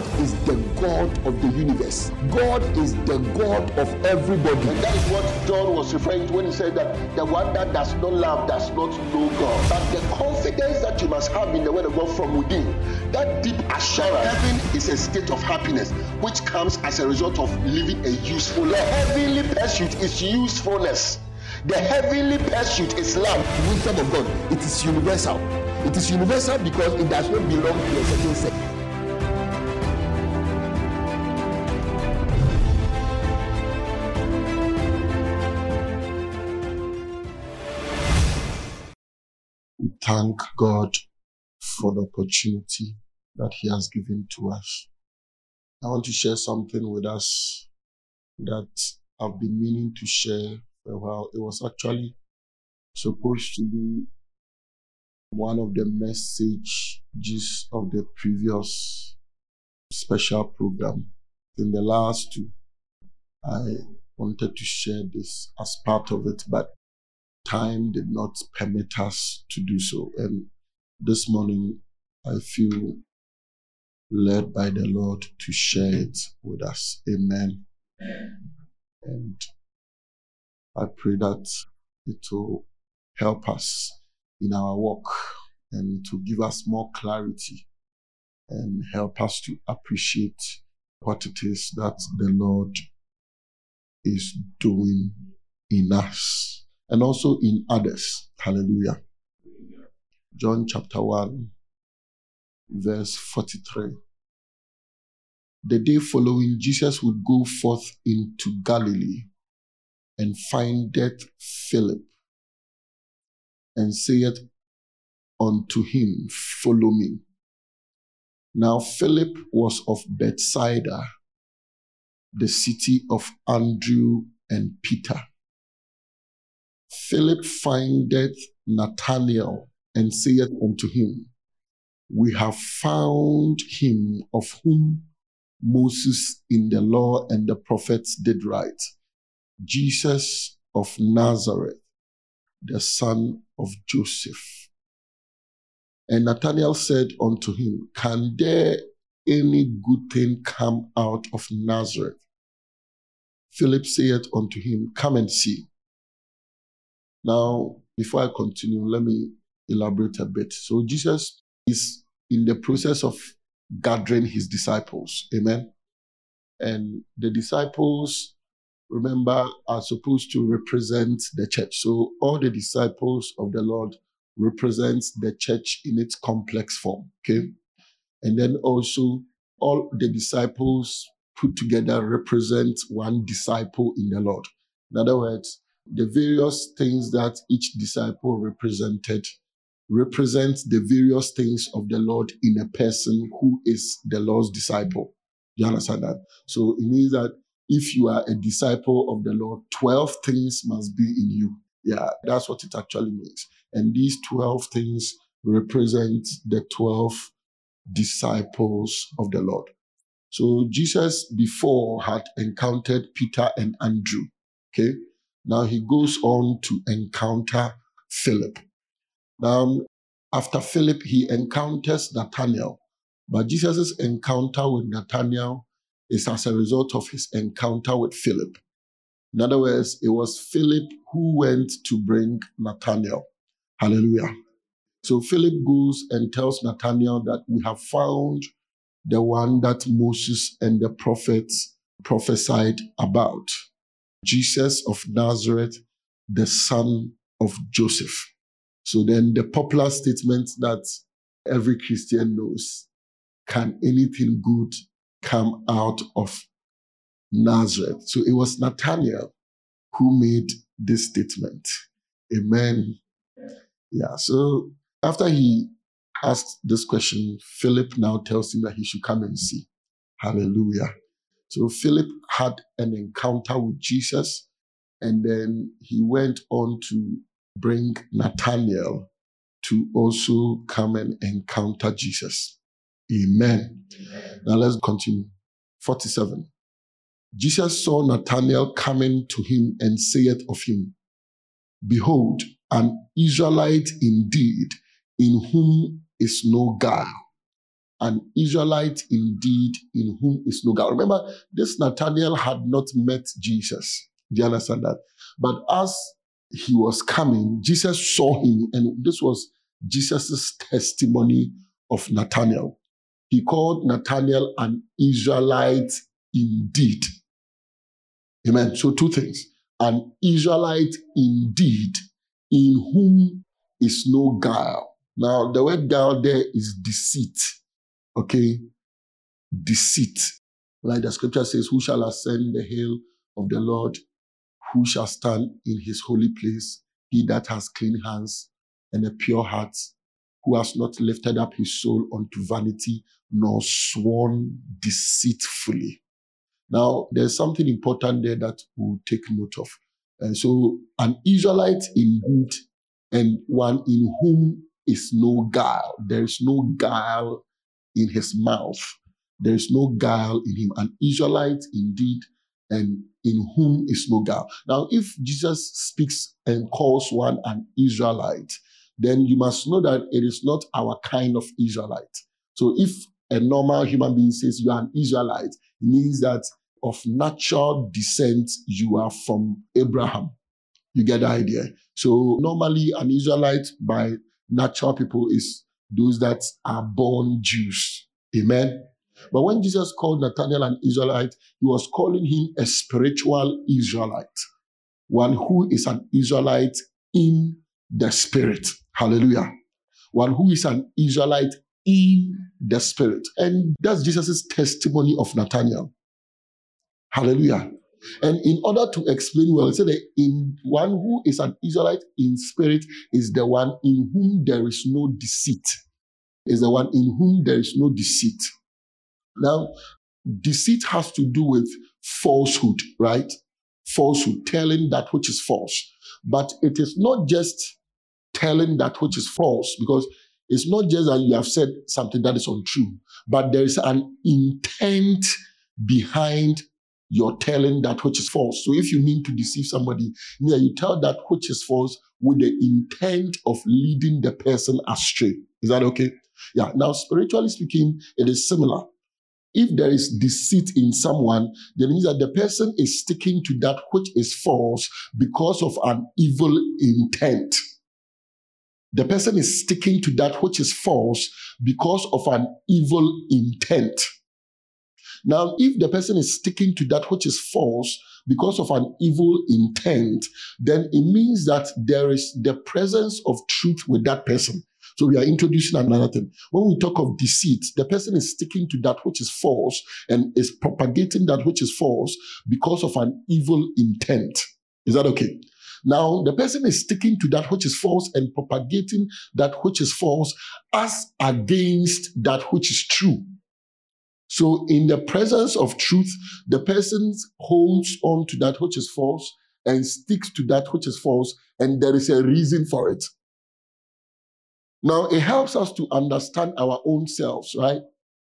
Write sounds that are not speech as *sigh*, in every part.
God is the God of the universe. God is the God of everybody. And that is what John was referring to when he said that the one that does not love does not know God. But the confidence that you must have in the word of God from within, that deep assurance, heaven is a state of happiness which comes as a result of living a useful life. Heavenly pursuit is usefulness. The heavenly pursuit is love. The Wisdom of God, it is universal. It is universal because it does not belong to a certain sect. Thank God for the opportunity that He has given to us. I want to share something with us that I've been meaning to share for a while. It was actually supposed to be one of the messages of the previous special program. In the last two, I wanted to share this as part of it, but time did not permit us to do so. And this morning, I feel led by the Lord to share it with us. Amen. And I pray that it will help us in our walk and to give us more clarity and help us to appreciate what it is that the Lord is doing in us and also in others. Hallelujah. John chapter 1, verse 43. The day following, Jesus would go forth into Galilee and findeth Philip and saith unto him, Follow me. Now Philip was of Bethsaida, the city of Andrew and Peter. Philip findeth Nathanael and saith unto him, We have found him of whom Moses in the law and the prophets did write, Jesus of Nazareth, the son of Joseph. And Nathanael said unto him, Can there any good thing come out of Nazareth? Philip saith unto him, Come and see. Now, before I continue, let me elaborate a bit. So, Jesus is in the process of gathering his disciples. Amen. And the disciples, remember, are supposed to represent the church. So, all the disciples of the Lord represents the church in its complex form. Okay. And then also, all the disciples put together represent one disciple in the Lord. In other words, the various things that each disciple represented represents the various things of the Lord in a person who is the Lord's disciple. You understand that? So it means that if you are a disciple of the Lord, 12 things must be in you. Yeah, that's what it actually means. And these 12 things represent the 12 disciples of the Lord. So Jesus before had encountered Peter and Andrew. Okay. Now he goes on to encounter Philip. Now, after Philip, he encounters Nathanael. But Jesus' encounter with Nathanael is as a result of his encounter with Philip. In other words, it was Philip who went to bring Nathanael. Hallelujah. So Philip goes and tells Nathanael that we have found the one that Moses and the prophets prophesied about. Jesus of Nazareth, the son of Joseph. So then the popular statement that every Christian knows can anything good come out of Nazareth? So it was Nathanael who made this statement. Amen. Yeah. So after he asked this question, Philip now tells him that he should come and see. Hallelujah. So Philip had an encounter with Jesus, and then he went on to bring Nathanael to also come and encounter Jesus. Amen. Amen. Now let's continue. 47. Jesus saw Nathanael coming to him and saith of him, Behold, an Israelite indeed, in whom is no guile. An Israelite indeed, in whom is no God. Remember, this Nathanael had not met Jesus. Do you understand that? But as he was coming, Jesus saw him, and this was Jesus' testimony of Nathanael. He called Nathanael an Israelite indeed. Amen. So, two things an Israelite indeed, in whom is no guile. Now, the word guile there is deceit. Okay? Deceit. Like the scripture says, Who shall ascend the hill of the Lord? Who shall stand in his holy place? He that has clean hands and a pure heart, who has not lifted up his soul unto vanity, nor sworn deceitfully. Now, there's something important there that we'll take note of. And so, an Israelite in indeed, and one in whom is no guile. There is no guile in his mouth. There is no guile in him. An Israelite indeed, and in whom is no guile. Now, if Jesus speaks and calls one an Israelite, then you must know that it is not our kind of Israelite. So if a normal human being says you are an Israelite, it means that of natural descent, you are from Abraham. You get the idea? So normally an Israelite by natural people is those that are born Jews. Amen. But when Jesus called Nathanael an Israelite, he was calling him a spiritual Israelite, one who is an Israelite in the spirit. Hallelujah. One who is an Israelite in the spirit. And that's Jesus' testimony of Nathanael. Hallelujah. And in order to explain well, he said that in one who is an Israelite in spirit is the one in whom there is no deceit. Is the one in whom there is no deceit. Now, deceit has to do with falsehood, right? Falsehood, telling that which is false. But it is not just telling that which is false, because it's not just that you have said something that is untrue, but there is an intent behind your telling that which is false. So if you mean to deceive somebody, yeah, you tell that which is false with the intent of leading the person astray. Is that okay? Yeah. Now, spiritually speaking, it is similar. If there is deceit in someone, then means that the person is sticking to that which is false because of an evil intent. The person is sticking to that which is false because of an evil intent. Now, if the person is sticking to that which is false because of an evil intent, then it means that there is the presence of truth with that person. So we are introducing another thing. When we talk of deceit, the person is sticking to that which is false and is propagating that which is false because of an evil intent. Is that okay? Now, the person is sticking to that which is false and propagating that which is false as against that which is true. So, in the presence of truth, the person holds on to that which is false and sticks to that which is false, and there is a reason for it. Now, it helps us to understand our own selves, right?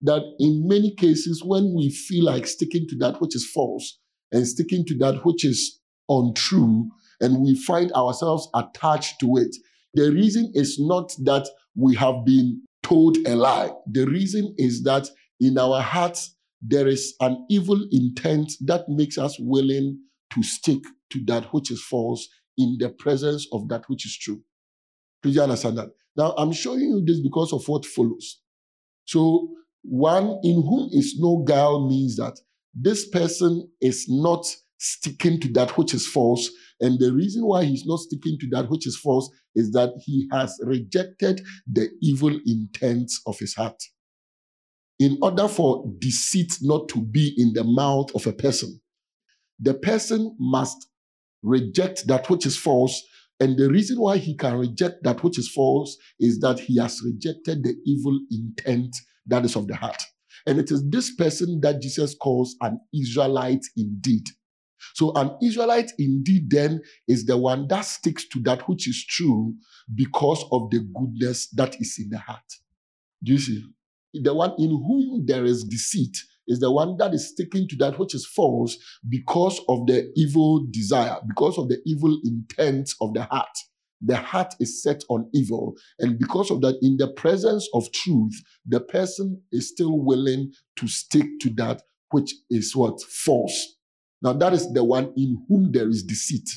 That in many cases, when we feel like sticking to that which is false and sticking to that which is untrue, and we find ourselves attached to it, the reason is not that we have been told a lie. The reason is that in our hearts, there is an evil intent that makes us willing to stick to that which is false in the presence of that which is true. Do you understand that? Now, I'm showing you this because of what follows. So, one in whom is no guile means that this person is not sticking to that which is false. And the reason why he's not sticking to that which is false is that he has rejected the evil intents of his heart in order for deceit not to be in the mouth of a person, the person must reject that which is false. And the reason why he can reject that which is false is that he has rejected the evil intent that is of the heart. And it is this person that Jesus calls an Israelite indeed. So, an Israelite indeed then is the one that sticks to that which is true because of the goodness that is in the heart. Do you see? The one in whom there is deceit is the one that is sticking to that which is false because of the evil desire, because of the evil intent of the heart. the heart is set on evil. And because of that, in the presence of truth, the person is still willing to stick to that which is what? False. Now, that is the one in whom there is deceit.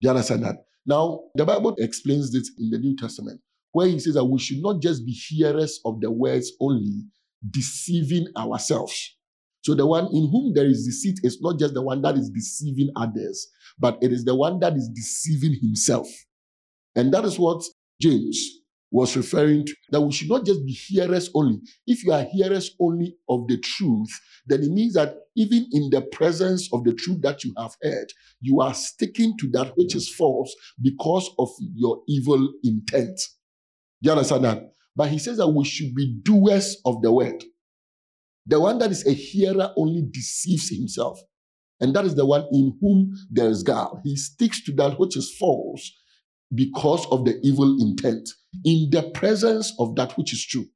Do you understand that? Now, the Bible explains this in the New Testament, where he says that we should not just be hearers of the words only, deceiving ourselves. So the one in whom there is deceit is not just the one that is deceiving others, but it is the one that is deceiving himself. And that is what James was referring to that we should not just be hearers only. If you are hearers only of the truth, then it means that even in the presence of the truth that you have heard, you are sticking to that which is false because of your evil intent. Do you understand that? But he says that we should be doers of the word. The one that is a hearer only deceives himself. And that is the one in whom there is guile. He sticks to that which is false because of the evil intent in the presence of that which is true.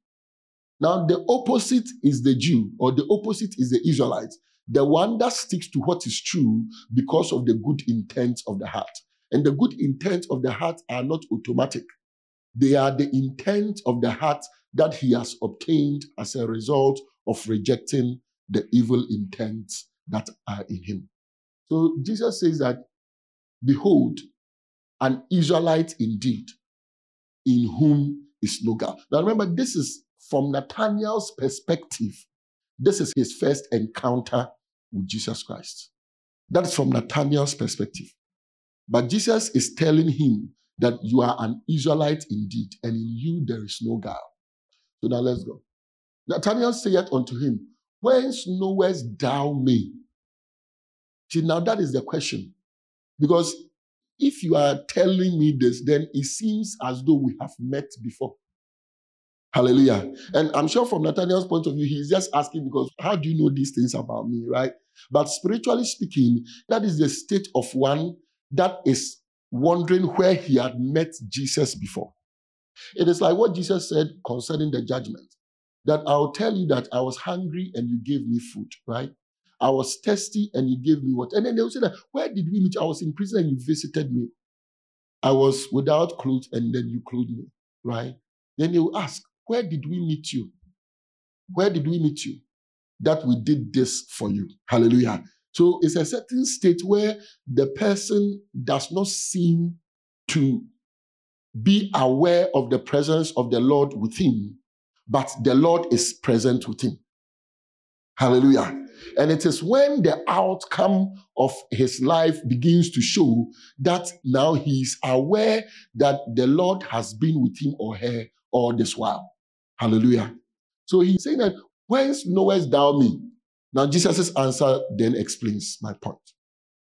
Now, the opposite is the Jew, or the opposite is the Israelite, the one that sticks to what is true because of the good intent of the heart. And the good intent of the heart are not automatic, they are the intent of the heart that he has obtained as a result of rejecting the evil intents that are in him. So Jesus says that, Behold, an Israelite indeed, in whom is no guile. Now remember, this is from Nathanael's perspective. This is his first encounter with Jesus Christ. That is from Nathanael's perspective. But Jesus is telling him that you are an Israelite indeed, and in you there is no guile. So now let's go. Nathanael saith unto him, Whence knowest thou me? See, now that is the question. Because if you are telling me this, then it seems as though we have met before. Hallelujah. And I'm sure from Nathaniel's point of view, he's just asking because how do you know these things about me, right? But spiritually speaking, that is the state of one that is wondering where he had met Jesus before. It is like what Jesus said concerning the judgment that I'll tell you that I was hungry and you gave me food, right? I was thirsty and you gave me what? And then they'll say that, where did we meet? I was in prison and you visited me. I was without clothes and then you clothed me, right? Then they will ask, where did we meet you? Where did we meet you? That we did this for you. Hallelujah. So it's a certain state where the person does not seem to be aware of the presence of the Lord with him, but the Lord is present with him. Hallelujah. And it is when the outcome of his life begins to show that now he is aware that the Lord has been with him or her all this while. Hallelujah. So he's saying that, whence knowest thou me? Now Jesus' answer then explains my point.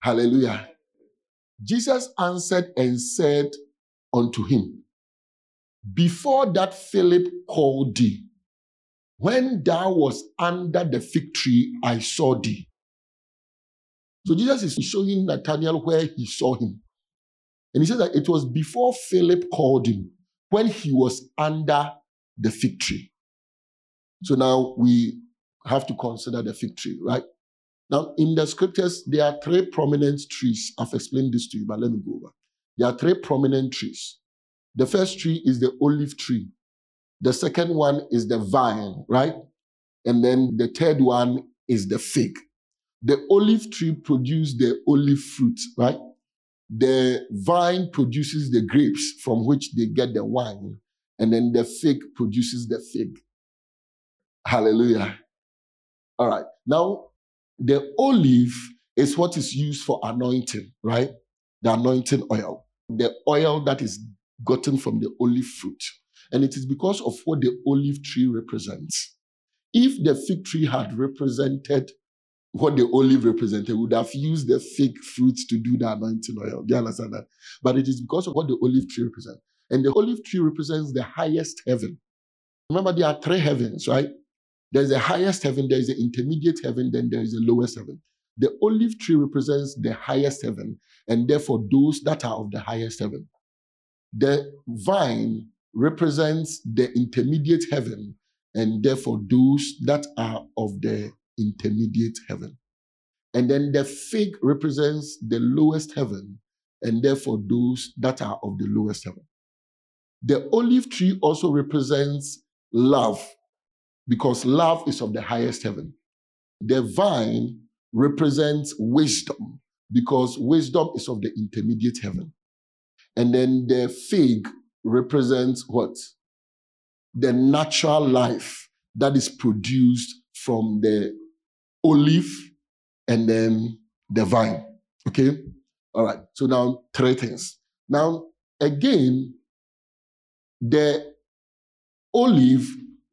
Hallelujah. Jesus answered and said unto him, Before that Philip called thee, when thou was under the fig tree, I saw thee. So Jesus is showing Nathanael where he saw him. And he says that it was before Philip called him, when he was under the fig tree. So now we have to consider the fig tree, right? Now, in the scriptures, there are three prominent trees. I've explained this to you, but let me go over. There are three prominent trees. The first tree is the olive tree. The second one is the vine, right? And then the third one is the fig. The olive tree produces the olive fruit, right? The vine produces the grapes from which they get the wine. And then the fig produces the fig. Hallelujah. All right. Now, the olive is what is used for anointing, right? The anointing oil. The oil that is gotten from the olive fruit. And it is because of what the olive tree represents. If the fig tree had represented what the olive represented, would have used the fig fruits to do the anointing oil. Do you understand that? But it is because of what the olive tree represents. And the olive tree represents the highest heaven. Remember, there are three heavens, right? There's the highest heaven, there's the intermediate heaven, then there is the lowest heaven. The olive tree represents the highest heaven, and therefore those that are of the highest heaven. The vine represents the intermediate heaven, and therefore those that are of the intermediate heaven. And then the fig represents the lowest heaven, and therefore those that are of the lowest heaven. The olive tree also represents love because love is of the highest heaven. The vine represents wisdom because wisdom is of the intermediate heaven. And then the fig represents what? The natural life that is produced from the olive and then the vine. Okay? All right. So now three things. Now, again, the olive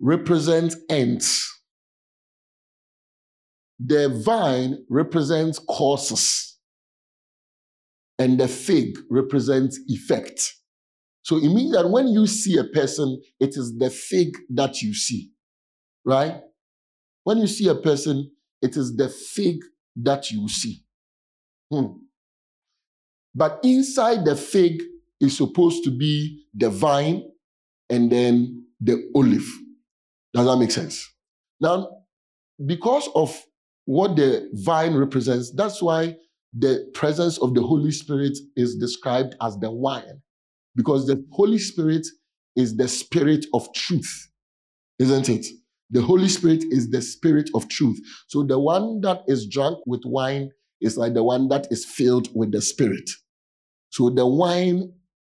represents ends. The vine represents causes. And the fig represents effect. So it means that when you see a person, it is the fig that you see. Right? When you see a person, it is the fig that you see. Hmm. But inside the fig is supposed to be the vine and then the olive. Does that make sense? Now, because of what the vine represents, that's why the presence of the Holy Spirit is described as the wine, because the Holy Spirit is the spirit of truth, isn't it? The Holy Spirit is the spirit of truth. So the one that is drunk with wine is like the one that is filled with the spirit. So the wine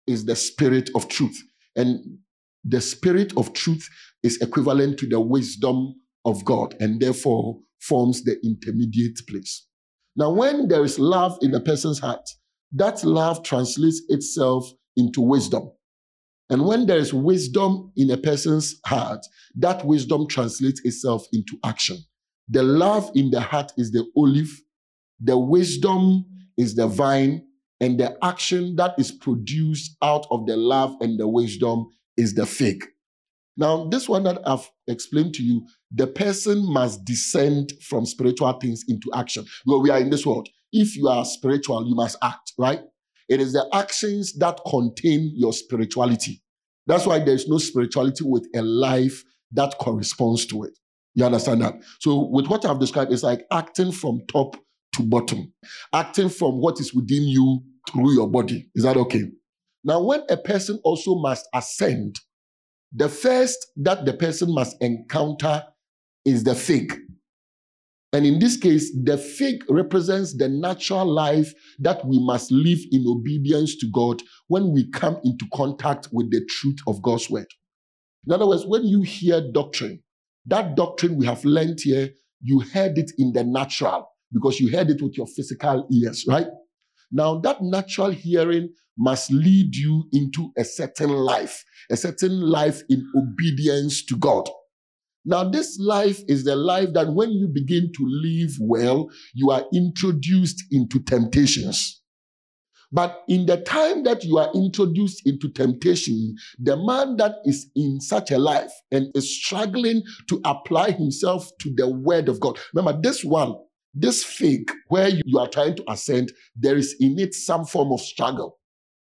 is the spirit of truth. And the spirit of truth is equivalent to the wisdom of God and therefore forms the intermediate place. Now, when there is love in a person's heart, that love translates itself into wisdom. And when there is wisdom in a person's heart, that wisdom translates itself into action. The love in the heart is the olive, the wisdom is the vine, and the action that is produced out of the love and the wisdom is the fig. Now, this one that I've explained to you, the person must descend from spiritual things into action. Well, we are in this world. If you are spiritual, you must act, right? It is the actions that contain your spirituality. That's why there's no spirituality with a life that corresponds to it. You understand that? So, with what I've described, it's like acting from top to bottom, acting from what is within you through your body. Is that okay? Now, when a person also must ascend, the first that the person must encounter is the fig. And in this case, the fig represents the natural life that we must live in obedience to God when we come into contact with the truth of God's word. In other words, when you hear doctrine, that doctrine we have learned here, you heard it in the natural because you heard it with your physical ears, right? Now, that natural hearing must lead you into a certain life, a certain life in obedience to God. Now, this life is the life that when you begin to live well, you are introduced into temptations. But in the time that you are introduced into temptation, the man that is in such a life and is struggling to apply himself to the word of God. Remember, this one, this fig where you are trying to ascend, there is in it some form of struggle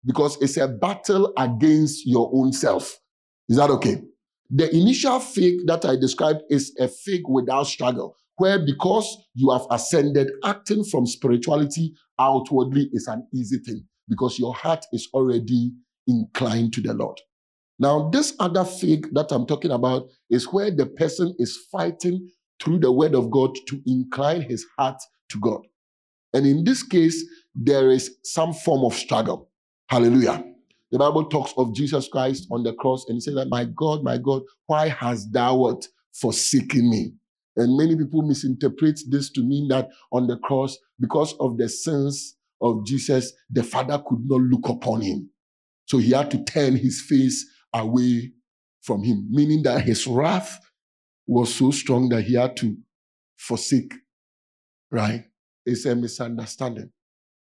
because it's a battle against your own self. Is that okay? The initial fig that I described is a fig without struggle, where because you have ascended, acting from spirituality outwardly is an easy thing because your heart is already inclined to the Lord. Now, this other fig that I'm talking about is where the person is fighting through the word of God to incline his heart to God. And in this case, there is some form of struggle. Hallelujah. The Bible talks of Jesus Christ on the cross and he said that, My God, my God, why hast thou what? Forsaken me. And many people misinterpret this to mean that on the cross, because of the sins of Jesus, the Father could not look upon him. So he had to turn his face away from him, meaning that his wrath was so strong that he had to forsake. Right? It's a misunderstanding.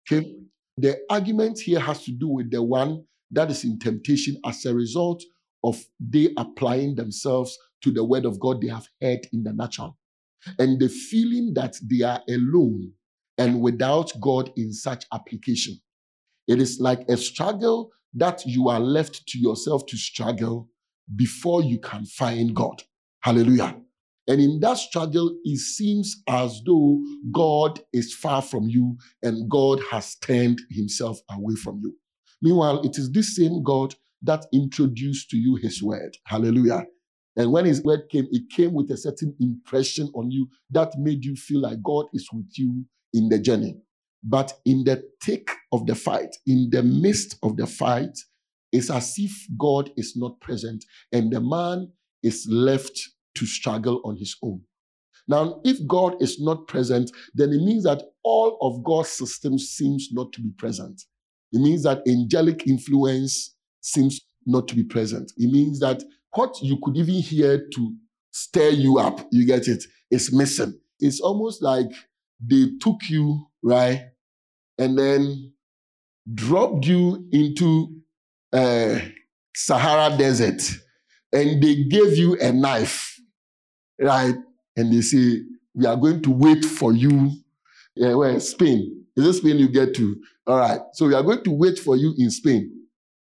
Okay? The argument here has to do with the one that is in temptation as a result of they applying themselves to the word of God they have heard in the natural. And the feeling that they are alone and without God in such application. It is like a struggle that you are left to yourself to struggle before you can find God. Hallelujah. And in that struggle, it seems as though God is far from you and God has turned himself away from you. Meanwhile, it is this same God that introduced to you his word. Hallelujah. And when his word came, it came with a certain impression on you that made you feel like God is with you in the journey. But in the thick of the fight, in the midst of the fight, it's as if God is not present and the man is left to struggle on his own. Now, if God is not present, then it means that all of God's system seems not to be present. It means that angelic influence seems not to be present. It means that what you could even hear to stir you up, you get it, is missing. It's almost like they took you, right, and then dropped you into uh, Sahara Desert and they gave you a knife, right? And they say, We are going to wait for you. Yeah, where? Spain. Is it Spain you get to? All right. So we are going to wait for you in Spain.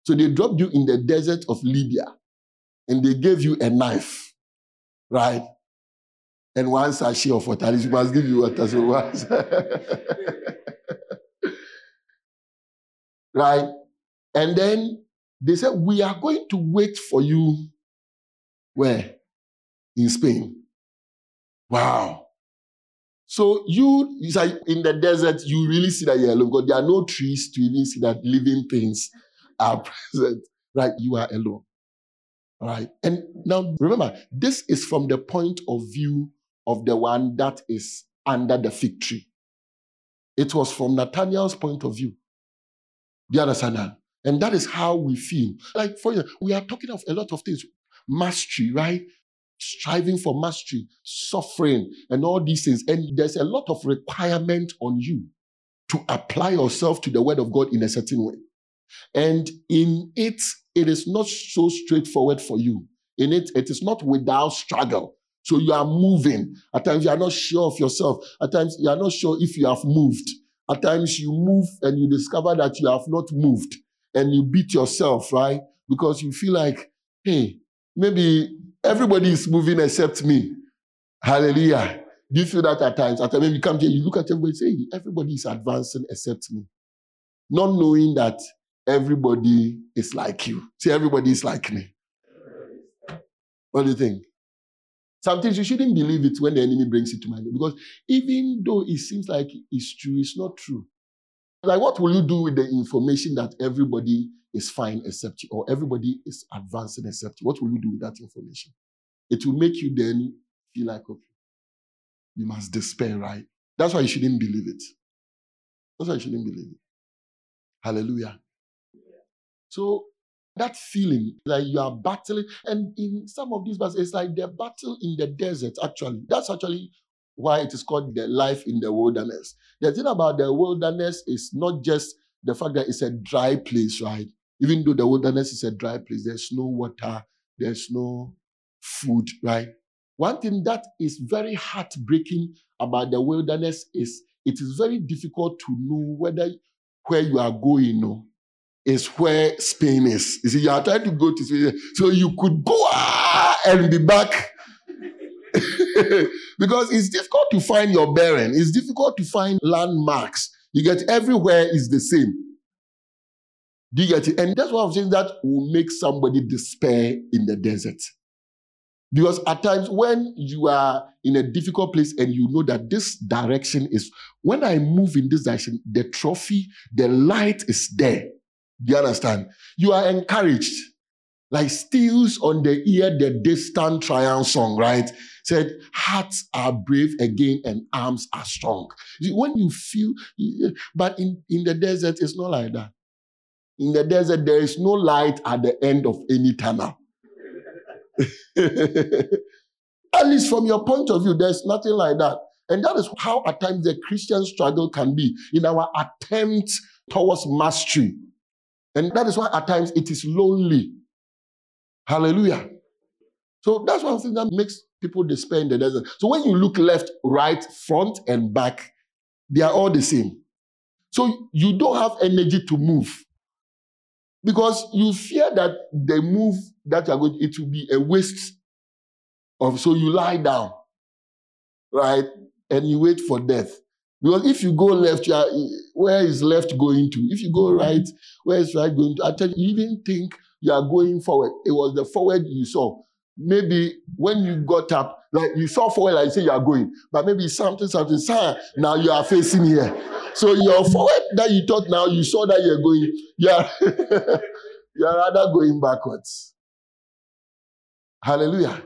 So they dropped you in the desert of Libya and they gave you a knife, right? And one sachet of water. You must give you water. So once. *laughs* right? And then they said, We are going to wait for you where? In Spain. Wow. So you, it's like in the desert, you really see that you're alone because there are no trees to even see that living things are *laughs* present. Right? You are alone. All right. And now remember, this is from the point of view of the one that is under the fig tree. It was from Nathaniel's point of view. Do you understand that? And that is how we feel. Like for you, we are talking of a lot of things. Mastery, right? Striving for mastery, suffering, and all these things. And there's a lot of requirement on you to apply yourself to the word of God in a certain way. And in it, it is not so straightforward for you. In it, it is not without struggle. So you are moving. At times you are not sure of yourself. At times you are not sure if you have moved. At times you move and you discover that you have not moved and you beat yourself, right? Because you feel like, hey, maybe everybody is moving except me. Hallelujah. Do you feel that at times? At times, you come here, you look at everybody say, everybody is advancing except me. Not knowing that everybody is like you. See, everybody is like me. What do you think? Sometimes you shouldn't believe it when the enemy brings it to mind because even though it seems like it's true, it's not true. Like, what will you do with the information that everybody is fine except you, or everybody is advancing except you? What will you do with that information? It will make you then feel like, okay, you must despair, right? That's why you shouldn't believe it. That's why you shouldn't believe it. Hallelujah. So that feeling like you are battling, and in some of these verses, it's like the battle in the desert, actually. That's actually why it is called the life in the wilderness. The thing about the wilderness is not just the fact that it's a dry place, right? Even though the wilderness is a dry place, there's no water, there's no food, right? One thing that is very heartbreaking about the wilderness is it is very difficult to know whether where you are going no, is where Spain is. You see, you are trying to go to Spain, so you could go ah, and be back *laughs* because it's difficult to find your bearing. It's difficult to find landmarks. You get everywhere is the same. Do you get it? And that's why I'm saying that will make somebody despair in the desert. Because at times when you are in a difficult place and you know that this direction is, when I move in this direction, the trophy, the light is there. Do you understand? You are encouraged. Like steals on the ear the distant triumph song, right? said, Hearts are brave again and arms are strong. When you feel, but in, in the desert, it's not like that. In the desert, there is no light at the end of any tunnel. *laughs* at least from your point of view, there's nothing like that. And that is how at times the Christian struggle can be in our attempt towards mastery. And that is why at times it is lonely. Hallelujah. So that's one thing that makes people despair in the desert. So when you look left, right, front, and back, they are all the same. So you don't have energy to move because you fear that the move that you are going, it will be a waste of. So you lie down. right? And you wait for death. Because if you go left, you are, where is left going to? If you go right, where is right going to? I tell you, you even think you are going forward. It was the forward you saw. Maybe when you got up, like you saw forward, like you say you are going, but maybe something, something, sir, now you are facing here. So your forward that you thought now you saw that you're going, you are, *laughs* you are rather going backwards. Hallelujah.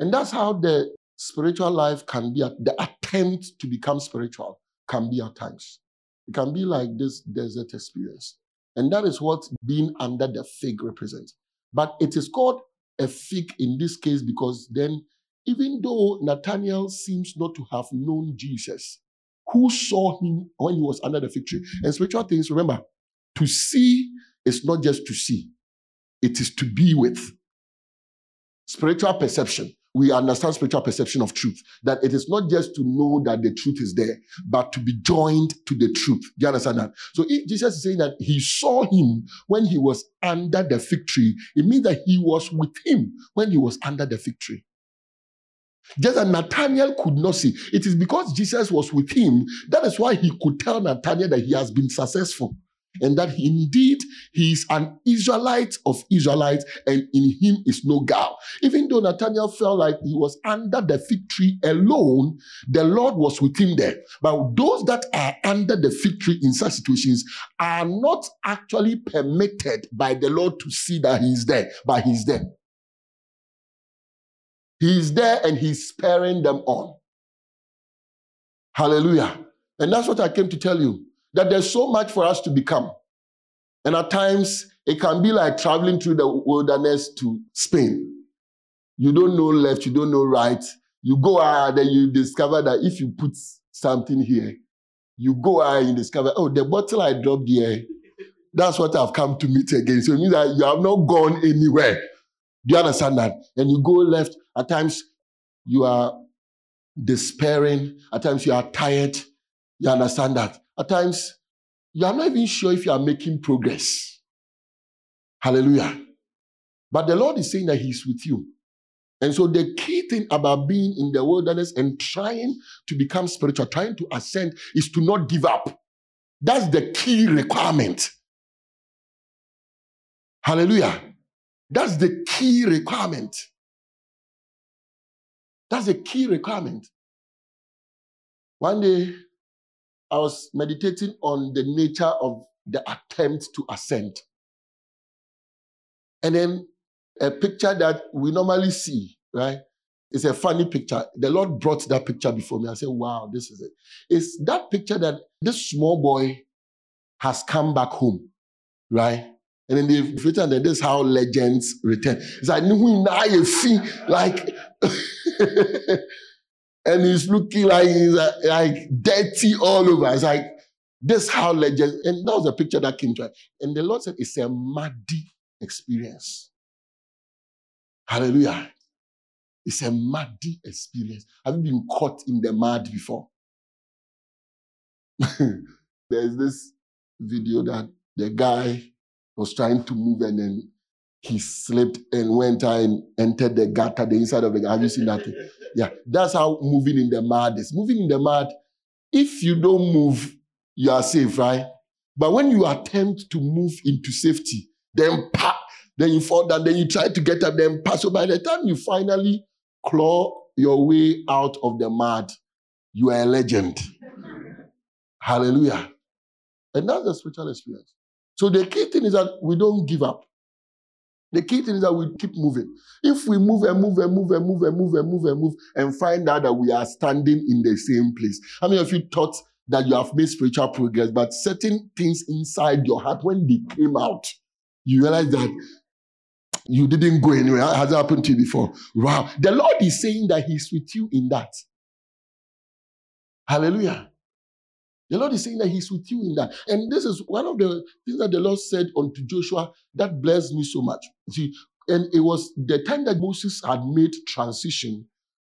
And that's how the spiritual life can be, the attempt to become spiritual can be at times. It can be like this desert experience. And that is what being under the fig represents. But it is called a fig in this case because then, even though Nathaniel seems not to have known Jesus, who saw him when he was under the fig tree? And spiritual things, remember, to see is not just to see, it is to be with. Spiritual perception we understand spiritual perception of truth. That it is not just to know that the truth is there, but to be joined to the truth. Do you understand that? So if Jesus is saying that he saw him when he was under the fig tree, it means that he was with him when he was under the fig tree. Just that Nathaniel could not see. It is because Jesus was with him. That is why he could tell Nathaniel that he has been successful and that indeed he is an Israelite of Israelites, and in him is no guile. Even though Nathaniel felt like he was under the fig tree alone, the Lord was with him there. But those that are under the fig tree in such situations are not actually permitted by the Lord to see that he is there, but he's there. He is there and he's sparing them on. Hallelujah. And that's what I came to tell you that there's so much for us to become. And at times, it can be like traveling through the wilderness to Spain. You don't know left, you don't know right. You go out and you discover that if you put something here, you go out and discover, oh, the bottle I dropped here, that's what I've come to meet again. So it means that you have not gone anywhere. Do you understand that? And you go left. At times, you are despairing. At times, you are tired. You understand that? At times, you are not even sure if you are making progress. Hallelujah. But the Lord is saying that He's with you. And so the key thing about being in the wilderness and trying to become spiritual, trying to ascend, is to not give up. That's the key requirement. Hallelujah. That's the key requirement. That's the key requirement. One day, I was meditating on the nature of the attempt to ascend. And then a picture that we normally see, right? It's a funny picture. The Lord brought that picture before me. I said, wow, this is it. It's that picture that this small boy has come back home, right? And then they've written that this is how legends return. It's like, like *laughs* and he's looking like he's uh, like dirty all over. It's like this how legend, and that was a picture that came to it. And the Lord said it's a muddy experience. Hallelujah. It's a muddy experience. Have you been caught in the mud before? *laughs* There's this video that the guy was trying to move and then he slipped and went and entered the gutter, the inside of the gutter. Have you seen that? Yeah, that's how moving in the mud is. Moving in the mud, if you don't move, you are safe, right? But when you attempt to move into safety, then pa, then you fall down, then you try to get up, then pass. So by the time you finally claw your way out of the mud, you are a legend. Hallelujah. And that's the spiritual experience. So the key thing is that we don't give up. The key thing is that we keep moving. If we move and move and move and move and move and move and move and find out that we are standing in the same place. How many of you thought that you have made spiritual progress, but certain things inside your heart, when they came out, you realize that you didn't go anywhere. Has it happened to you before? Wow. The Lord is saying that He's with you in that. Hallelujah. The Lord is saying that He's with you in that. And this is one of the things that the Lord said unto Joshua that blessed me so much. See, and it was the time that Moses had made transition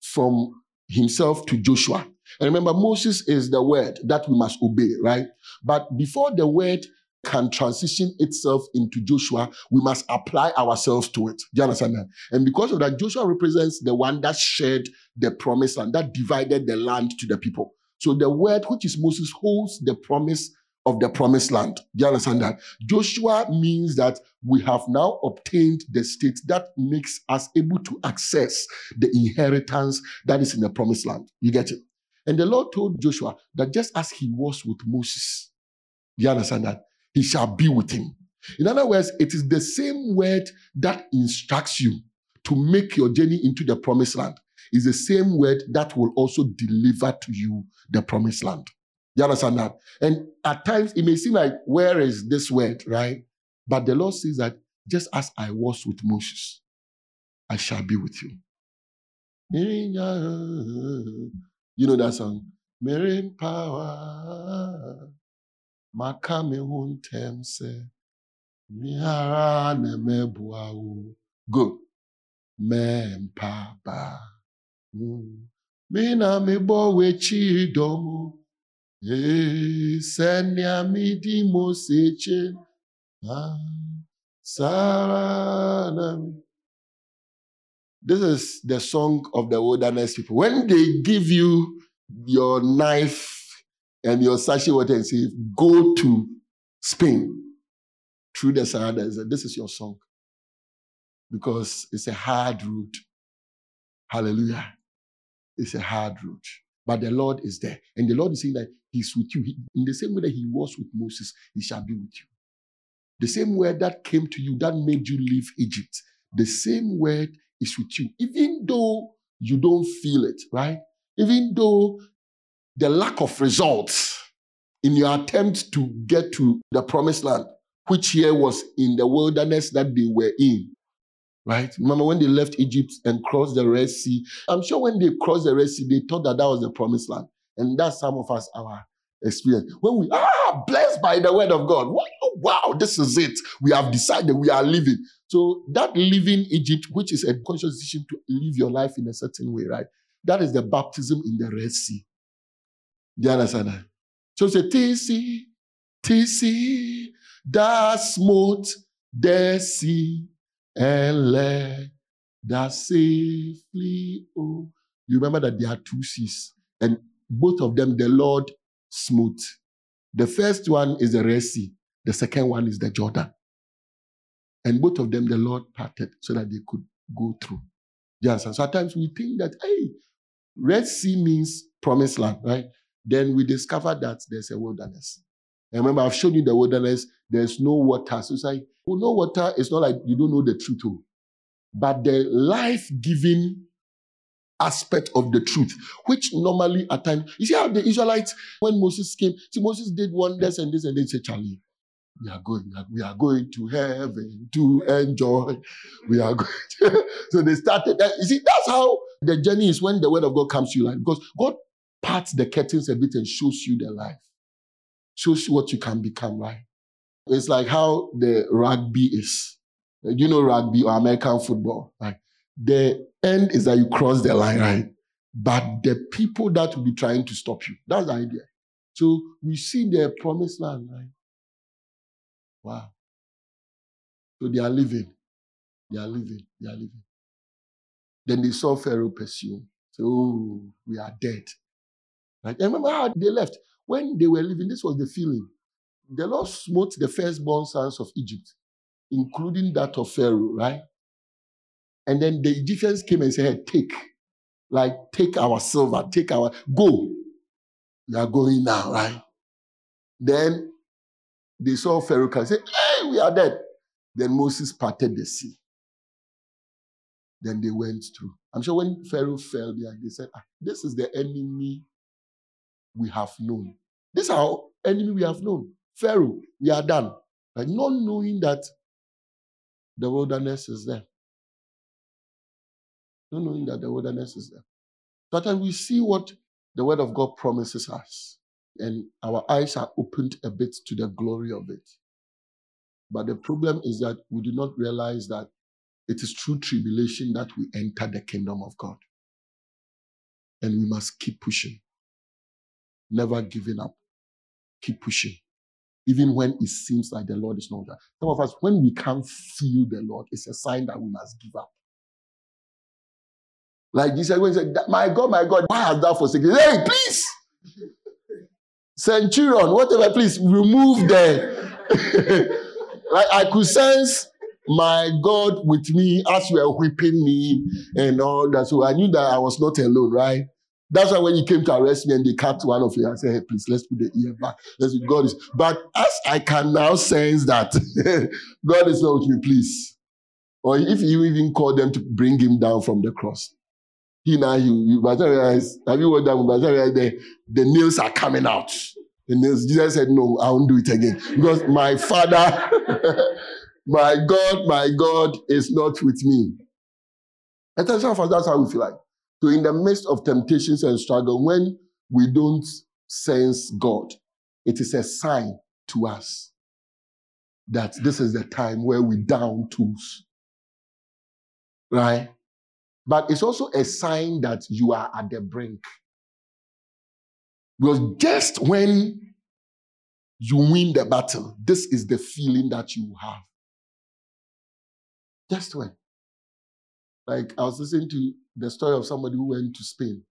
from himself to Joshua. And remember, Moses is the word that we must obey, right? But before the word can transition itself into Joshua, we must apply ourselves to it. Do you understand that? And because of that, Joshua represents the one that shared the promised land, that divided the land to the people. So the word, which is Moses, holds the promise of the promised land. Do you understand that? Joshua means that we have now obtained the state that makes us able to access the inheritance that is in the promised land. You get it? And the Lord told Joshua that just as he was with Moses, do you understand that? He shall be with him. In other words, it is the same word that instructs you to make your journey into the promised land. Is the same word that will also deliver to you the promised land. You understand that? And at times it may seem like, where is this word, right? But the Lord says that just as I was with Moses, I shall be with you. You know that song? Merin power. Makame huntem se. Mihara nemebuau. Good. Mempaba. This is the song of the wilderness people. When they give you your knife and your sachet water and say, go to Spain through the Sahara, this is your song. Because it's a hard route. Hallelujah. It's a hard road. But the Lord is there. And the Lord is saying that He's with you. He, in the same way that He was with Moses, He shall be with you. The same word that came to you that made you leave Egypt, the same word is with you. Even though you don't feel it, right? Even though the lack of results in your attempt to get to the promised land, which here was in the wilderness that they were in, Right? Remember when they left Egypt and crossed the Red Sea? I'm sure when they crossed the Red Sea, they thought that that was the promised land. And that's some of us, our experience. When we are blessed by the word of God, wow, wow, this is it. We have decided we are living. So that living Egypt, which is a conscious decision to live your life in a certain way, right? That is the baptism in the Red Sea. Do you understand that? So say, TC, TC, that smote the sea and that safely oh. You remember that there are two seas, and both of them the Lord smote. The first one is the Red Sea, the second one is the Jordan. And both of them the Lord parted so that they could go through. Yes, and so at times we think that, hey, Red Sea means promised land, right? Then we discover that there's a wilderness. And remember, I've shown you the wilderness, there's no water. So it's like, well, no water, it's not like you don't know the truth. Oh. But the life giving aspect of the truth, which normally at times, you see how the Israelites, when Moses came, see, Moses did wonders and this and they say, Charlie, we are going, we are going to heaven to enjoy. We are going *laughs* to. so they started. That, you see, that's how the journey is when the word of God comes to you, like because God parts the curtains a bit and shows you the life shows you what you can become, right? It's like how the rugby is. You know rugby or American football, right? The end is that you cross the line, right? But the people that will be trying to stop you. That's the idea. So we see the promised land, right? Wow. So they are living. They are living. They are living. Then they saw Pharaoh pursue. So oh, we are dead. Right? And remember how they left. When they were living, this was the feeling. The Lord smote the firstborn sons of Egypt, including that of Pharaoh, right? And then the Egyptians came and said, hey, take, like, take our silver, take our, go. We are going now, right? Then they saw Pharaoh and say, hey, we are dead. Then Moses parted the sea. Then they went through. I'm sure when Pharaoh fell there, they said, ah, this is the enemy we have known. This is our enemy we have known. Pharaoh, we are done. Like not knowing that the wilderness is there. Not knowing that the wilderness is there. Sometimes we see what the word of God promises us, and our eyes are opened a bit to the glory of it. But the problem is that we do not realize that it is through tribulation that we enter the kingdom of God. And we must keep pushing never giving up. Keep pushing. Even when it seems like the Lord is not there. Some of us, when we can't feel the Lord, it's a sign that we must give up. Like Jesus when he said, My God, my God, why has thou forsaken? me?" Hey, please. *laughs* Centurion, whatever, please remove the. *laughs* like I could sense my God with me as you were whipping me and all that. So I knew that I was not alone, right? That's why when he came to arrest me and they cut one of you, I said, hey, please, let's put the ear back. Let's God is. But as I can now sense that *laughs* God is not with me, please. Or if you even call them to bring him down from the cross. He now, you, you you realize, have you watched that realize the, the nails are coming out. The nails, Jesus said, no, I won't do it again. Because my father, *laughs* my God, my God is not with me. And that's how, that's how we feel like. So, in the midst of temptations and struggle, when we don't sense God, it is a sign to us that this is the time where we down tools. Right? But it's also a sign that you are at the brink. Because just when you win the battle, this is the feeling that you have. Just when. Like I was listening to the story of somebody who went to Spain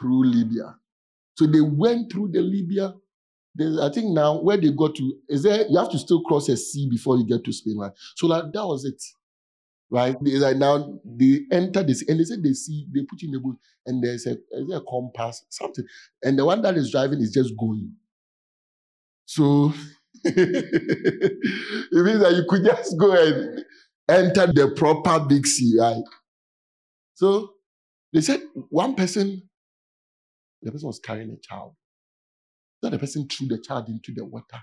through Libya. So they went through the Libya. I think now where they got to is there you have to still cross a sea before you get to Spain, right? So like that was it. Right? They, like now they enter this and they said they see they put in the boat and there's a, there's a compass, something. And the one that is driving is just going. So *laughs* it means that you could just go and enter the proper big sea, right? So they said one person, the person was carrying a child. So the person threw the child into the water.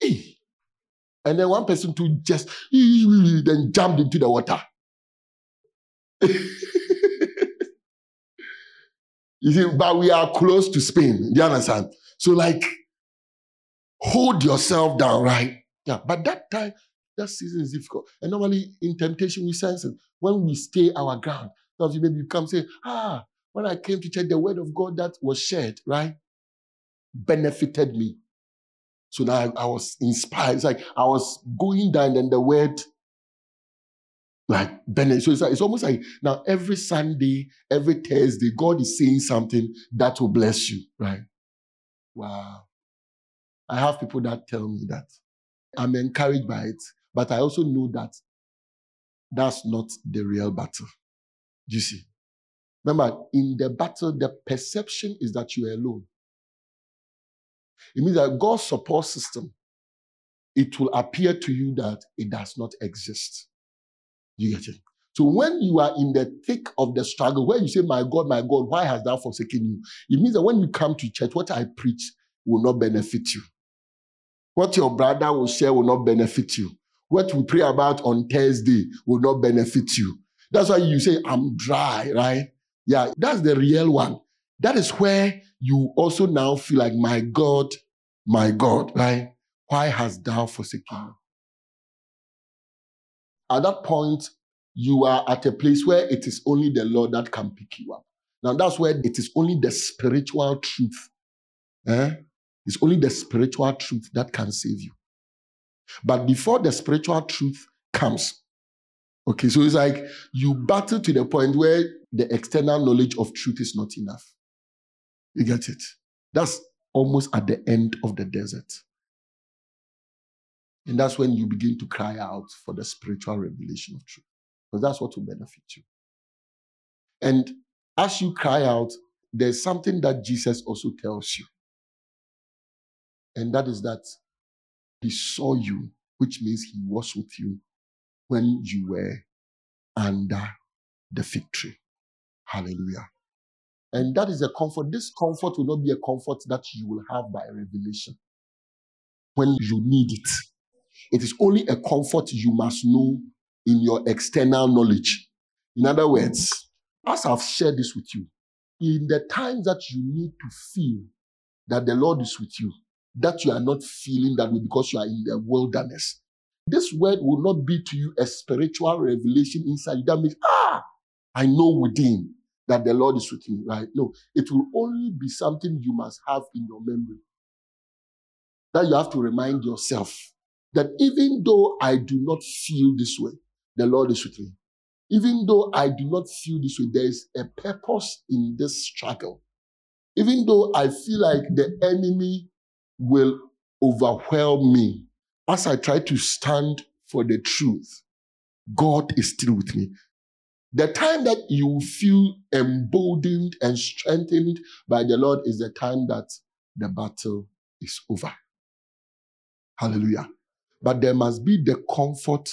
Hey. And then one person too just *laughs* then jumped into the water. *laughs* you see, but we are close to Spain. Do you understand? So, like, hold yourself down, right? Yeah. But that time, that season is difficult. And normally in temptation, we sense it. When we stay our ground, now you maybe come say, ah, when I came to church, the word of God that was shared, right, benefited me. So now I, was inspired. It's like I was going down and the word like benefit. So it's, like, it's almost like now every Sunday, every Thursday, God is saying something that will bless you, right? Wow. I have people that tell me that. I'm encouraged by it, but I also know that that's not the real battle. Do you see? Remember, in the battle, the perception is that you are alone. It means that God's support system, it will appear to you that it does not exist. You get it? So when you are in the thick of the struggle, where you say, My God, my God, why has thou forsaken you? It means that when you come to church, what I preach will not benefit you. What your brother will share will not benefit you. What we pray about on Thursday will not benefit you. That's why you say, I'm dry, right? Yeah, that's the real one. That is where you also now feel like, my God, my God, right? Why hast thou forsaken me? At that point, you are at a place where it is only the Lord that can pick you up. Now, that's where it is only the spiritual truth. Eh? It's only the spiritual truth that can save you. But before the spiritual truth comes, okay, so it's like you battle to the point where the external knowledge of truth is not enough. You get it? That's almost at the end of the desert. And that's when you begin to cry out for the spiritual revelation of truth. Because that's what will benefit you. And as you cry out, there's something that Jesus also tells you. And that is that he saw you, which means he was with you when you were under the fig tree. Hallelujah. And that is a comfort. This comfort will not be a comfort that you will have by revelation when you need it. It is only a comfort you must know in your external knowledge. In other words, as I've shared this with you, in the times that you need to feel that the Lord is with you, that you are not feeling that way because you are in the wilderness. This word will not be to you a spiritual revelation inside you that means, ah, I know within that the Lord is with me, right? No, it will only be something you must have in your memory. That you have to remind yourself that even though I do not feel this way, the Lord is with me. even though I do not feel this way, there is a purpose in this struggle. Even though I feel like the enemy will overwhelm me, as I try to stand for the truth, God is still with me. The time that you feel emboldened and strengthened by the Lord is the time that the battle is over. Hallelujah. But there must be the comfort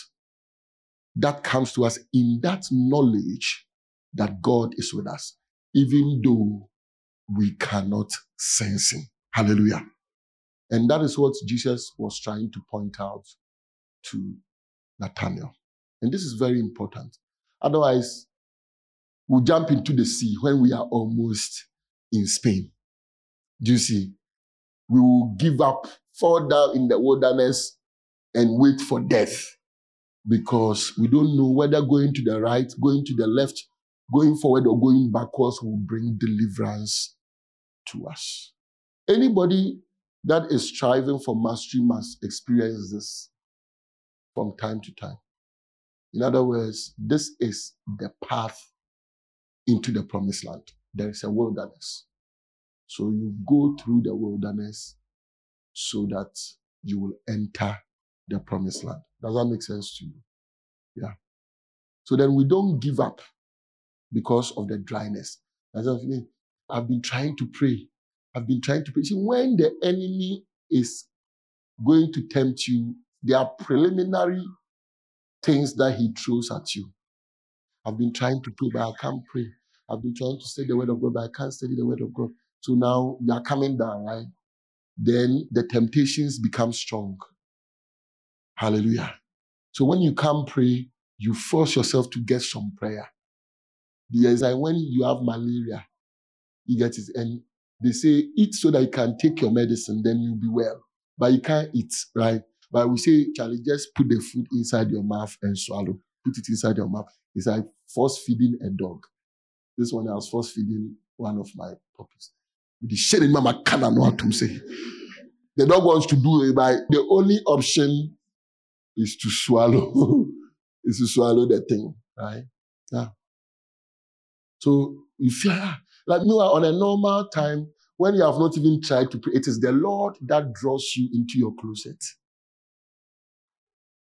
that comes to us in that knowledge that God is with us, even though we cannot sense Him. Hallelujah. And that is what Jesus was trying to point out to Nathaniel. And this is very important. Otherwise, we'll jump into the sea when we are almost in Spain. Do you see? We will give up, fall down in the wilderness, and wait for death because we don't know whether going to the right, going to the left, going forward, or going backwards will bring deliverance to us. Anybody that is striving for mastery must experience this from time to time. In other words, this is the path into the promised land. There is a wilderness. So you go through the wilderness so that you will enter the promised land. Does that make sense to you? Yeah. So then we don't give up because of the dryness. I've been trying to pray. I've been trying to preach. When the enemy is going to tempt you, there are preliminary things that he throws at you. I've been trying to pray, but I can't pray. I've been trying to study the word of God, but I can't study the word of God. So now you are coming down, right? Then the temptations become strong. Hallelujah. So when you come pray, you force yourself to get some prayer. Because like when you have malaria, you get it. And they say eat so that you can take your medicine, then you'll be well. But you can't eat, right? But we say, Charlie, just put the food inside your mouth and swallow. Put it inside your mouth. It's like force feeding a dog. This one I was force feeding one of my puppies. The shit in mama cannot know what to say. The dog wants to do it by the only option is to swallow, *laughs* is to swallow the thing, right? Yeah. So you feel ah, like me on a normal time when you have not even tried to pray, it is the Lord that draws you into your closet.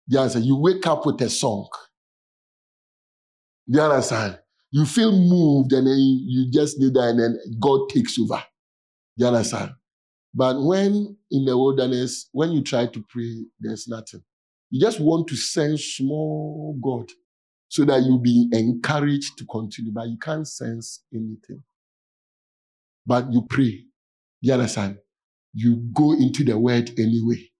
You understand? You wake up with a song. You understand? You feel moved and then you just need that and then God takes over. You understand? But when in the wilderness, when you try to pray, there's nothing. You just want to sense more God so that you'll be encouraged to continue, but you can't sense anything. But you pray. You understand? You go into the word anyway.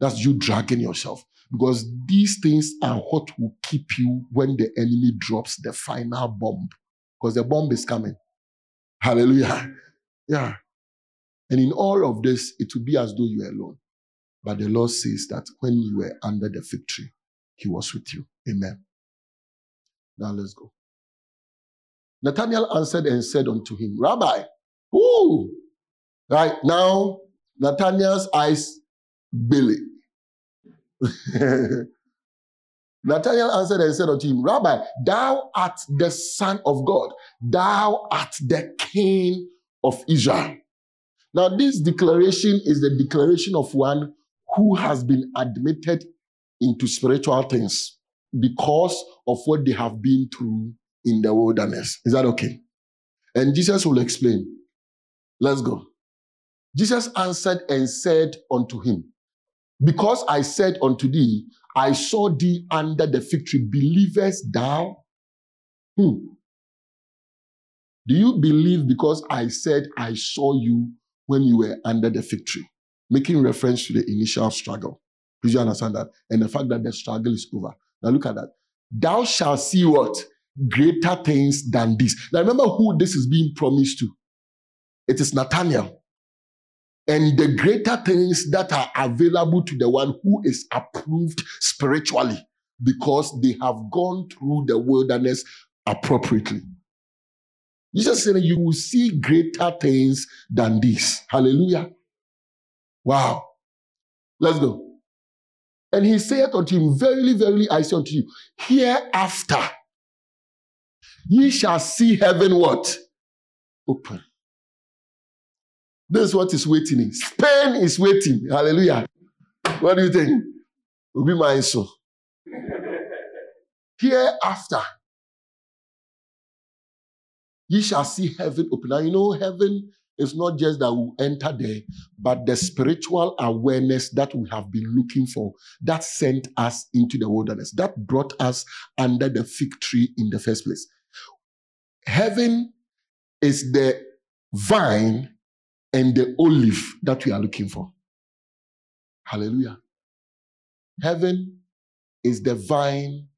That's you dragging yourself. Because these things are what will keep you when the enemy drops the final bomb. Because the bomb is coming. Hallelujah. *laughs* Yeah. And in all of this, it will be as though you are alone. But the Lord says that when you were under the fig tree, He was with you. Amen. Now let's go. Nathanael answered and said unto him, Rabbi, who? Right now, Nathanael's eyes Billy. *laughs* Nathanael answered and said unto him, Rabbi, thou art the Son of God, thou art the King of Israel. Now, this declaration is the declaration of one who has been admitted into spiritual things because of what they have been through in the wilderness. Is that okay? And Jesus will explain. Let's go. Jesus answered and said unto him, Because I said unto thee, I saw thee under the fig tree, believest thou? Hmm. Do you believe because I said I saw you when you were under the fig tree? making reference to the initial struggle. Please you understand that? And the fact that the struggle is over. Now look at that. Thou shalt see what? Greater things than this. Now remember who this is being promised to. It is Nathaniel. And the greater things that are available to the one who is approved spiritually because they have gone through the wilderness appropriately. Jesus said you will see greater things than this. Hallelujah. Wow. Let's go. And he said unto him, Verily, verily, I say unto you, hereafter Ye shall see heaven what? Open. This is what is waiting. In. Spain is waiting. Hallelujah. What do you think? Will be my soul. Hereafter, ye shall see heaven open. Now, you know, heaven is not just that we enter there, but the spiritual awareness that we have been looking for that sent us into the wilderness, that brought us under the fig tree in the first place. Heaven is the vine and the olive that we are looking for. Hallelujah. Heaven is the vine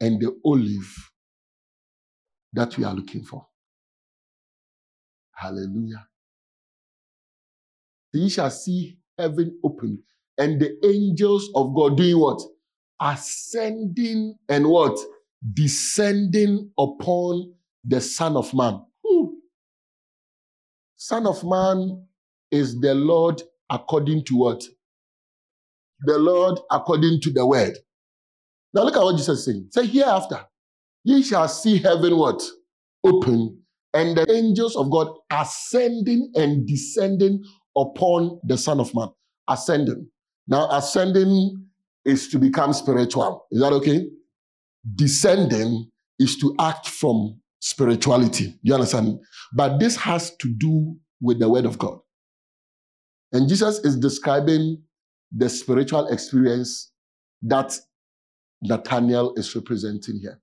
and the olive that we are looking for. Hallelujah. Ye shall see heaven open and the angels of God doing what? Ascending and what? Descending upon the Son of Man. Son of Man is the Lord according to what? The Lord according to the word. Now look at what Jesus is saying. Say hereafter, ye shall see heaven what? Open and the angels of God ascending and descending upon the Son of Man. Ascending. Now, ascending is to become spiritual. Is that okay? Descending is to act from spirituality. You understand? But this has to do with the Word of God. And Jesus is describing the spiritual experience that Nathaniel is representing here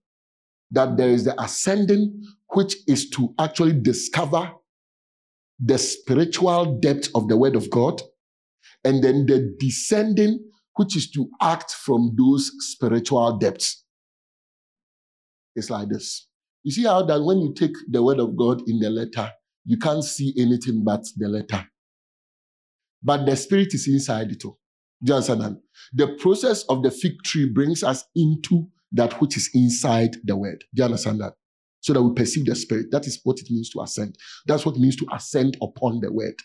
that there is the ascending, which is to actually discover the spiritual depth of the word of God, and then the descending, which is to act from those spiritual depths. It's like this. You see how that when you take the word of God in the letter, you can't see anything but the letter. But the spirit is inside it all. Do? The process of the fig tree brings us into that which is inside the word. Do you understand that? So that we perceive the spirit. That is what it means to ascend. That's what it means to ascend upon the word.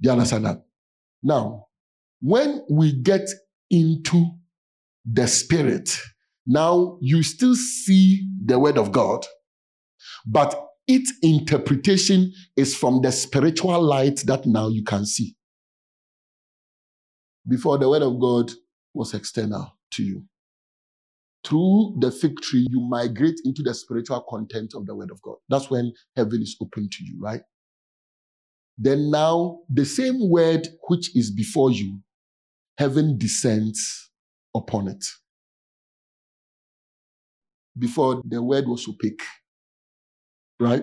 Do you understand that? Now, when we get into the spirit, now you still see the word of God, but its interpretation is from the spiritual light that now you can see. Before the word of God was external to you through the fig tree, you migrate into the spiritual content of the word of God. That's when heaven is open to you, right? Then now, the same word which is before you, heaven descends upon it. Before the word was opaque, right?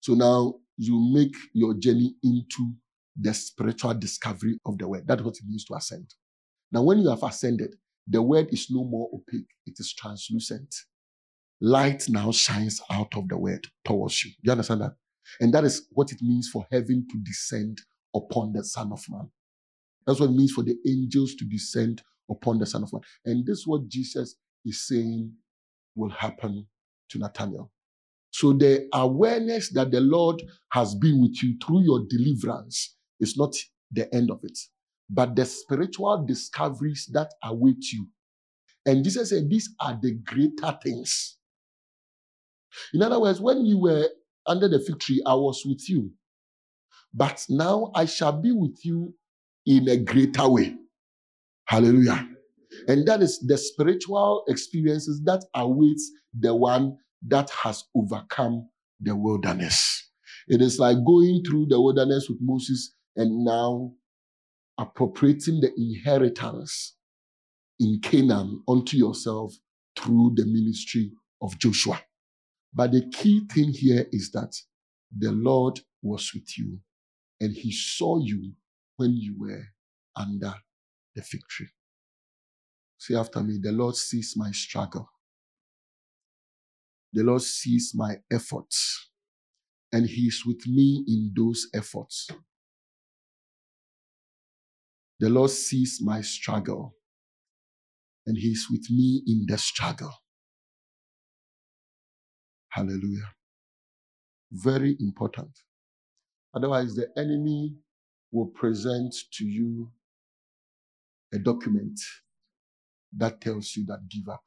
So now you make your journey into the spiritual discovery of the word. That's what it means to ascend. Now, when you have ascended, the word is no more opaque, it is translucent. Light now shines out of the word towards you. You understand that? And that is what it means for heaven to descend upon the Son of Man. That's what it means for the angels to descend upon the Son of Man. And this is what Jesus is saying will happen to Nathaniel. So the awareness that the Lord has been with you through your deliverance is not the end of it but the spiritual discoveries that await you. And Jesus said, These are the greater things. In other words, when you were under the fig tree, I was with you. But now I shall be with you in a greater way. Hallelujah. And that is the spiritual experiences that awaits the one that has overcome the wilderness. It is like going through the wilderness with Moses and now appropriating the inheritance in Canaan unto yourself through the ministry of Joshua. But the key thing here is that the Lord was with you and he saw you when you were under the fig tree. Say after me, the Lord sees my struggle. The Lord sees my efforts and he is with me in those efforts. The Lord sees my struggle and He is with me in the struggle. Hallelujah. Very important. Otherwise, the enemy will present to you a document that tells you that give up.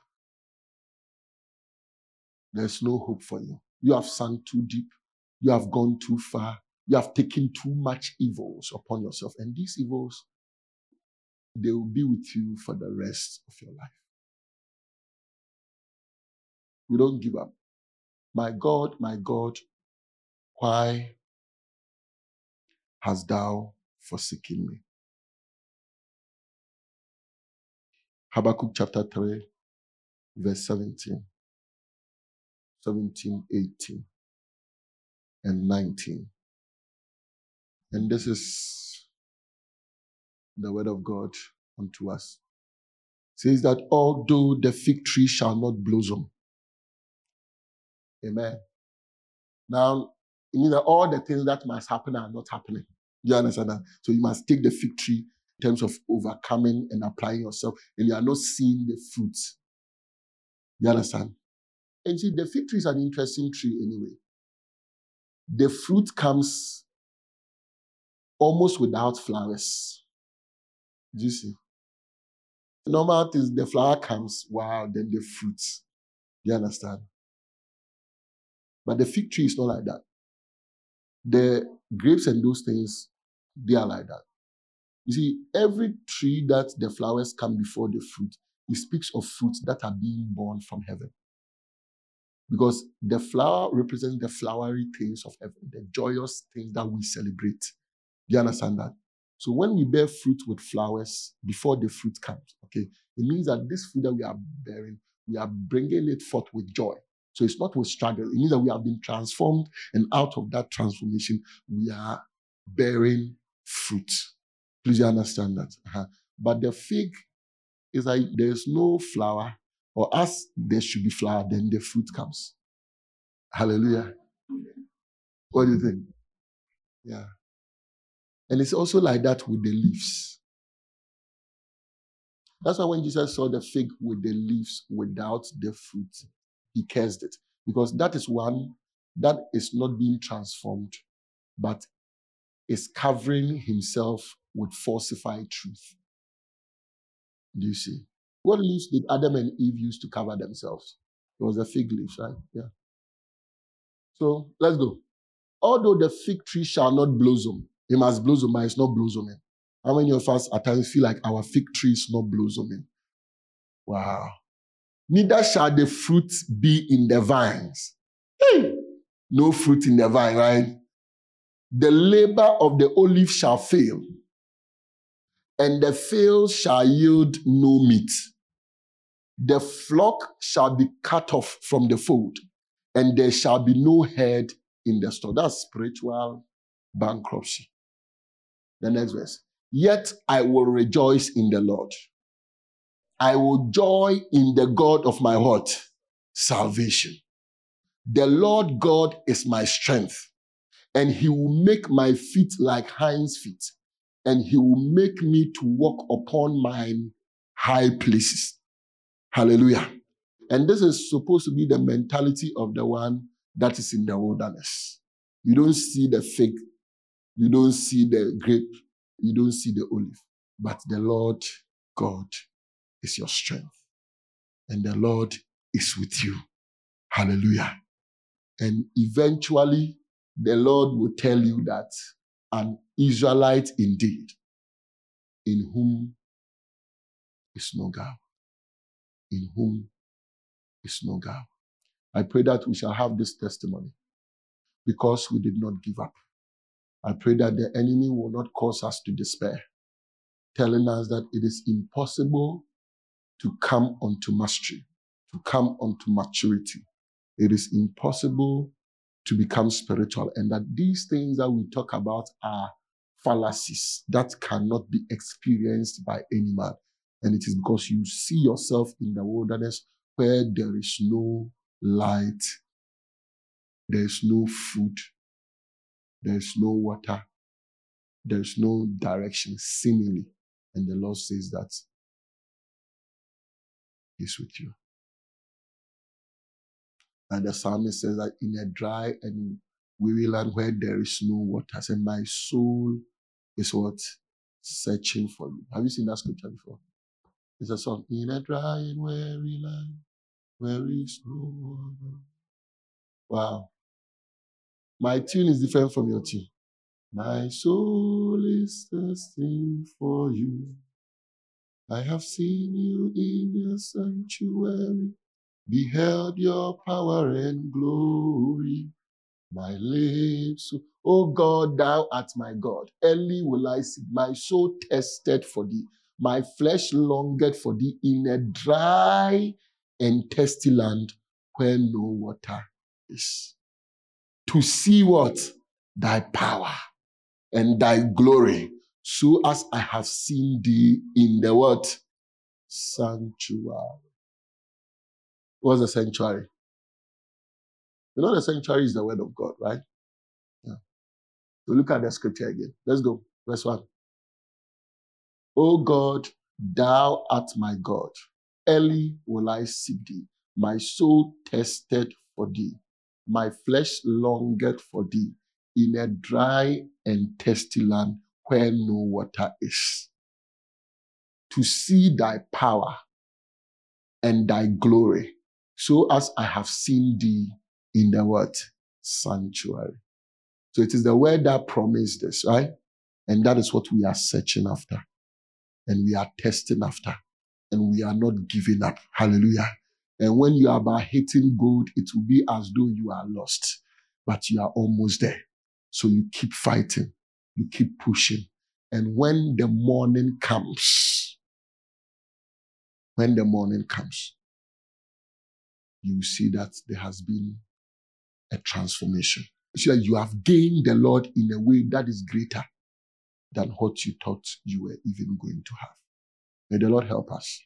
there's no hope for you. You have sunk too deep. You have gone too far. You have taken too much evils upon yourself. And these evils, they will be with you for the rest of your life. You don't give up. My God, my God, why hast thou forsaken me? Habakkuk chapter 3, verse 17, 17, 18, and 19. And this is the word of God unto us. It says that although the fig tree shall not blossom, Amen. Now, it means that all the things that must happen are not happening. You understand that? So you must take the fig tree terms of overcoming and applying yourself, and you are not seeing the fruits. You understand? And see, the fig tree is an interesting tree anyway. The fruit comes almost without flowers. Do you see? Normal things, the flower comes, wow, then the fruits. You understand? But the fig tree is not like that. The grapes and those things, they are like that. You see, every tree that the flowers come before the fruit, it speaks of fruits that are being born from heaven. Because the flower represents the flowery things of heaven, the joyous things that we celebrate. Do you understand that? So when we bear fruit with flowers before the fruit comes, okay, it means that this fruit that we are bearing, we are bringing it forth with joy. So it's not with struggle. It means that we have been transformed, and out of that transformation, we are bearing fruit. Please understand that. Uh-huh. But the fig is like there's no flower, or as there should be flower, then the fruit comes. Hallelujah. What do you think? Yeah. And it's also like that with the leaves. That's why when Jesus saw the fig with the leaves without the fruit, he cursed it. Because that is one that is not being transformed, but is covering himself with falsify truth. Do you see? What leaves did Adam and Eve use to cover themselves? It was a fig leaf, right? Yeah. So let's go. Although the fig tree shall not blossom, it must blossom, but it's not blossoming. How many of us at times feel like our fig tree is not blossoming? Wow neither shall the fruit be in the vines. Hey! No fruit in the vine, right? The labor of the olive shall fail, and the field shall yield no meat. The flock shall be cut off from the fold, and there shall be no head in the store. That's spiritual bankruptcy. The next verse. Yet I will rejoice in the Lord. I will joy in the God of my heart, Salvation. The Lord God is my strength, and he will make my feet like hinds' feet, and he will make me to walk upon mine high places. Hallelujah. And this is supposed to be the mentality of the one that is in the wilderness. You don't see the fig, you don't see the grape, you don't see the olive, but the Lord God is your strength. And the Lord is with you. Hallelujah. And eventually, the Lord will tell you that an Israelite indeed, in whom is no God. In whom is no God. I pray that we shall have this testimony because we did not give up. I pray that the enemy will not cause us to despair, telling us that it is impossible to come unto mastery, to come unto maturity. It is impossible to become spiritual, and that these things that we talk about are fallacies that cannot be experienced by any man. And it is because you see yourself in the wilderness where there is no light, there is no food, there is no water, there is no direction, seemingly. And the Lord says that is with you. And the psalmist says that in a dry and weary land where there is no water, said, My soul is what? Searching for you. Have you seen that scripture before? It's a song. In a dry and weary land where is no water. Wow. My tune is different from your tune. My soul is thirsting for you. I have seen you in your sanctuary, beheld your power and glory. My lips, oh God, thou art my God. Early will I see my soul tested for thee. My flesh longed for thee in a dry and thirsty land where no water is. To see what? Thy power and thy glory, so as I have seen thee in the what? Sanctuary. What's the sanctuary? You know the sanctuary is the word of God, right? Yeah. So look at the scripture again. Let's go. Verse 1. O God, thou art my God. Early will I seek thee. My soul tested for thee. My flesh longed for thee in a dry and thirsty land where no water is. To see thy power and thy glory, so as I have seen thee in the what? Sanctuary. So it is the word that promised this, right? And that is what we are searching after. And we are testing after. And we are not giving up. Hallelujah. And when you are about hitting gold, it will be as though you are lost, but you are almost there. So you keep fighting, you keep pushing. And when the morning comes, when the morning comes, you see that there has been a transformation. You see that you have gained the Lord in a way that is greater than what you thought you were even going to have. May the Lord help us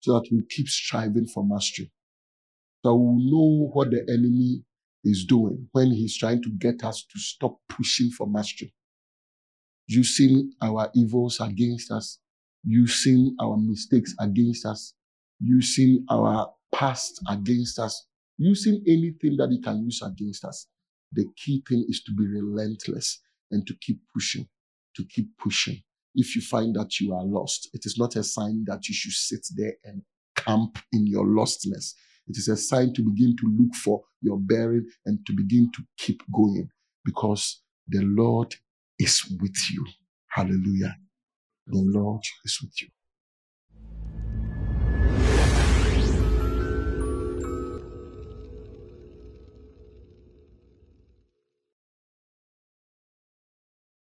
so that we keep striving for mastery. So we know what the enemy is doing when he's trying to get us to stop pushing for mastery. Using our evils against us, using our mistakes against us, using our past against us, using anything that he can use against us. The key thing is to be relentless and to keep pushing, to keep pushing. If you find that you are lost, it is not a sign that you should sit there and camp in your lostness. It is a sign to begin to look for your bearing and to begin to keep going because the Lord is with you. Hallelujah. The Lord is with you.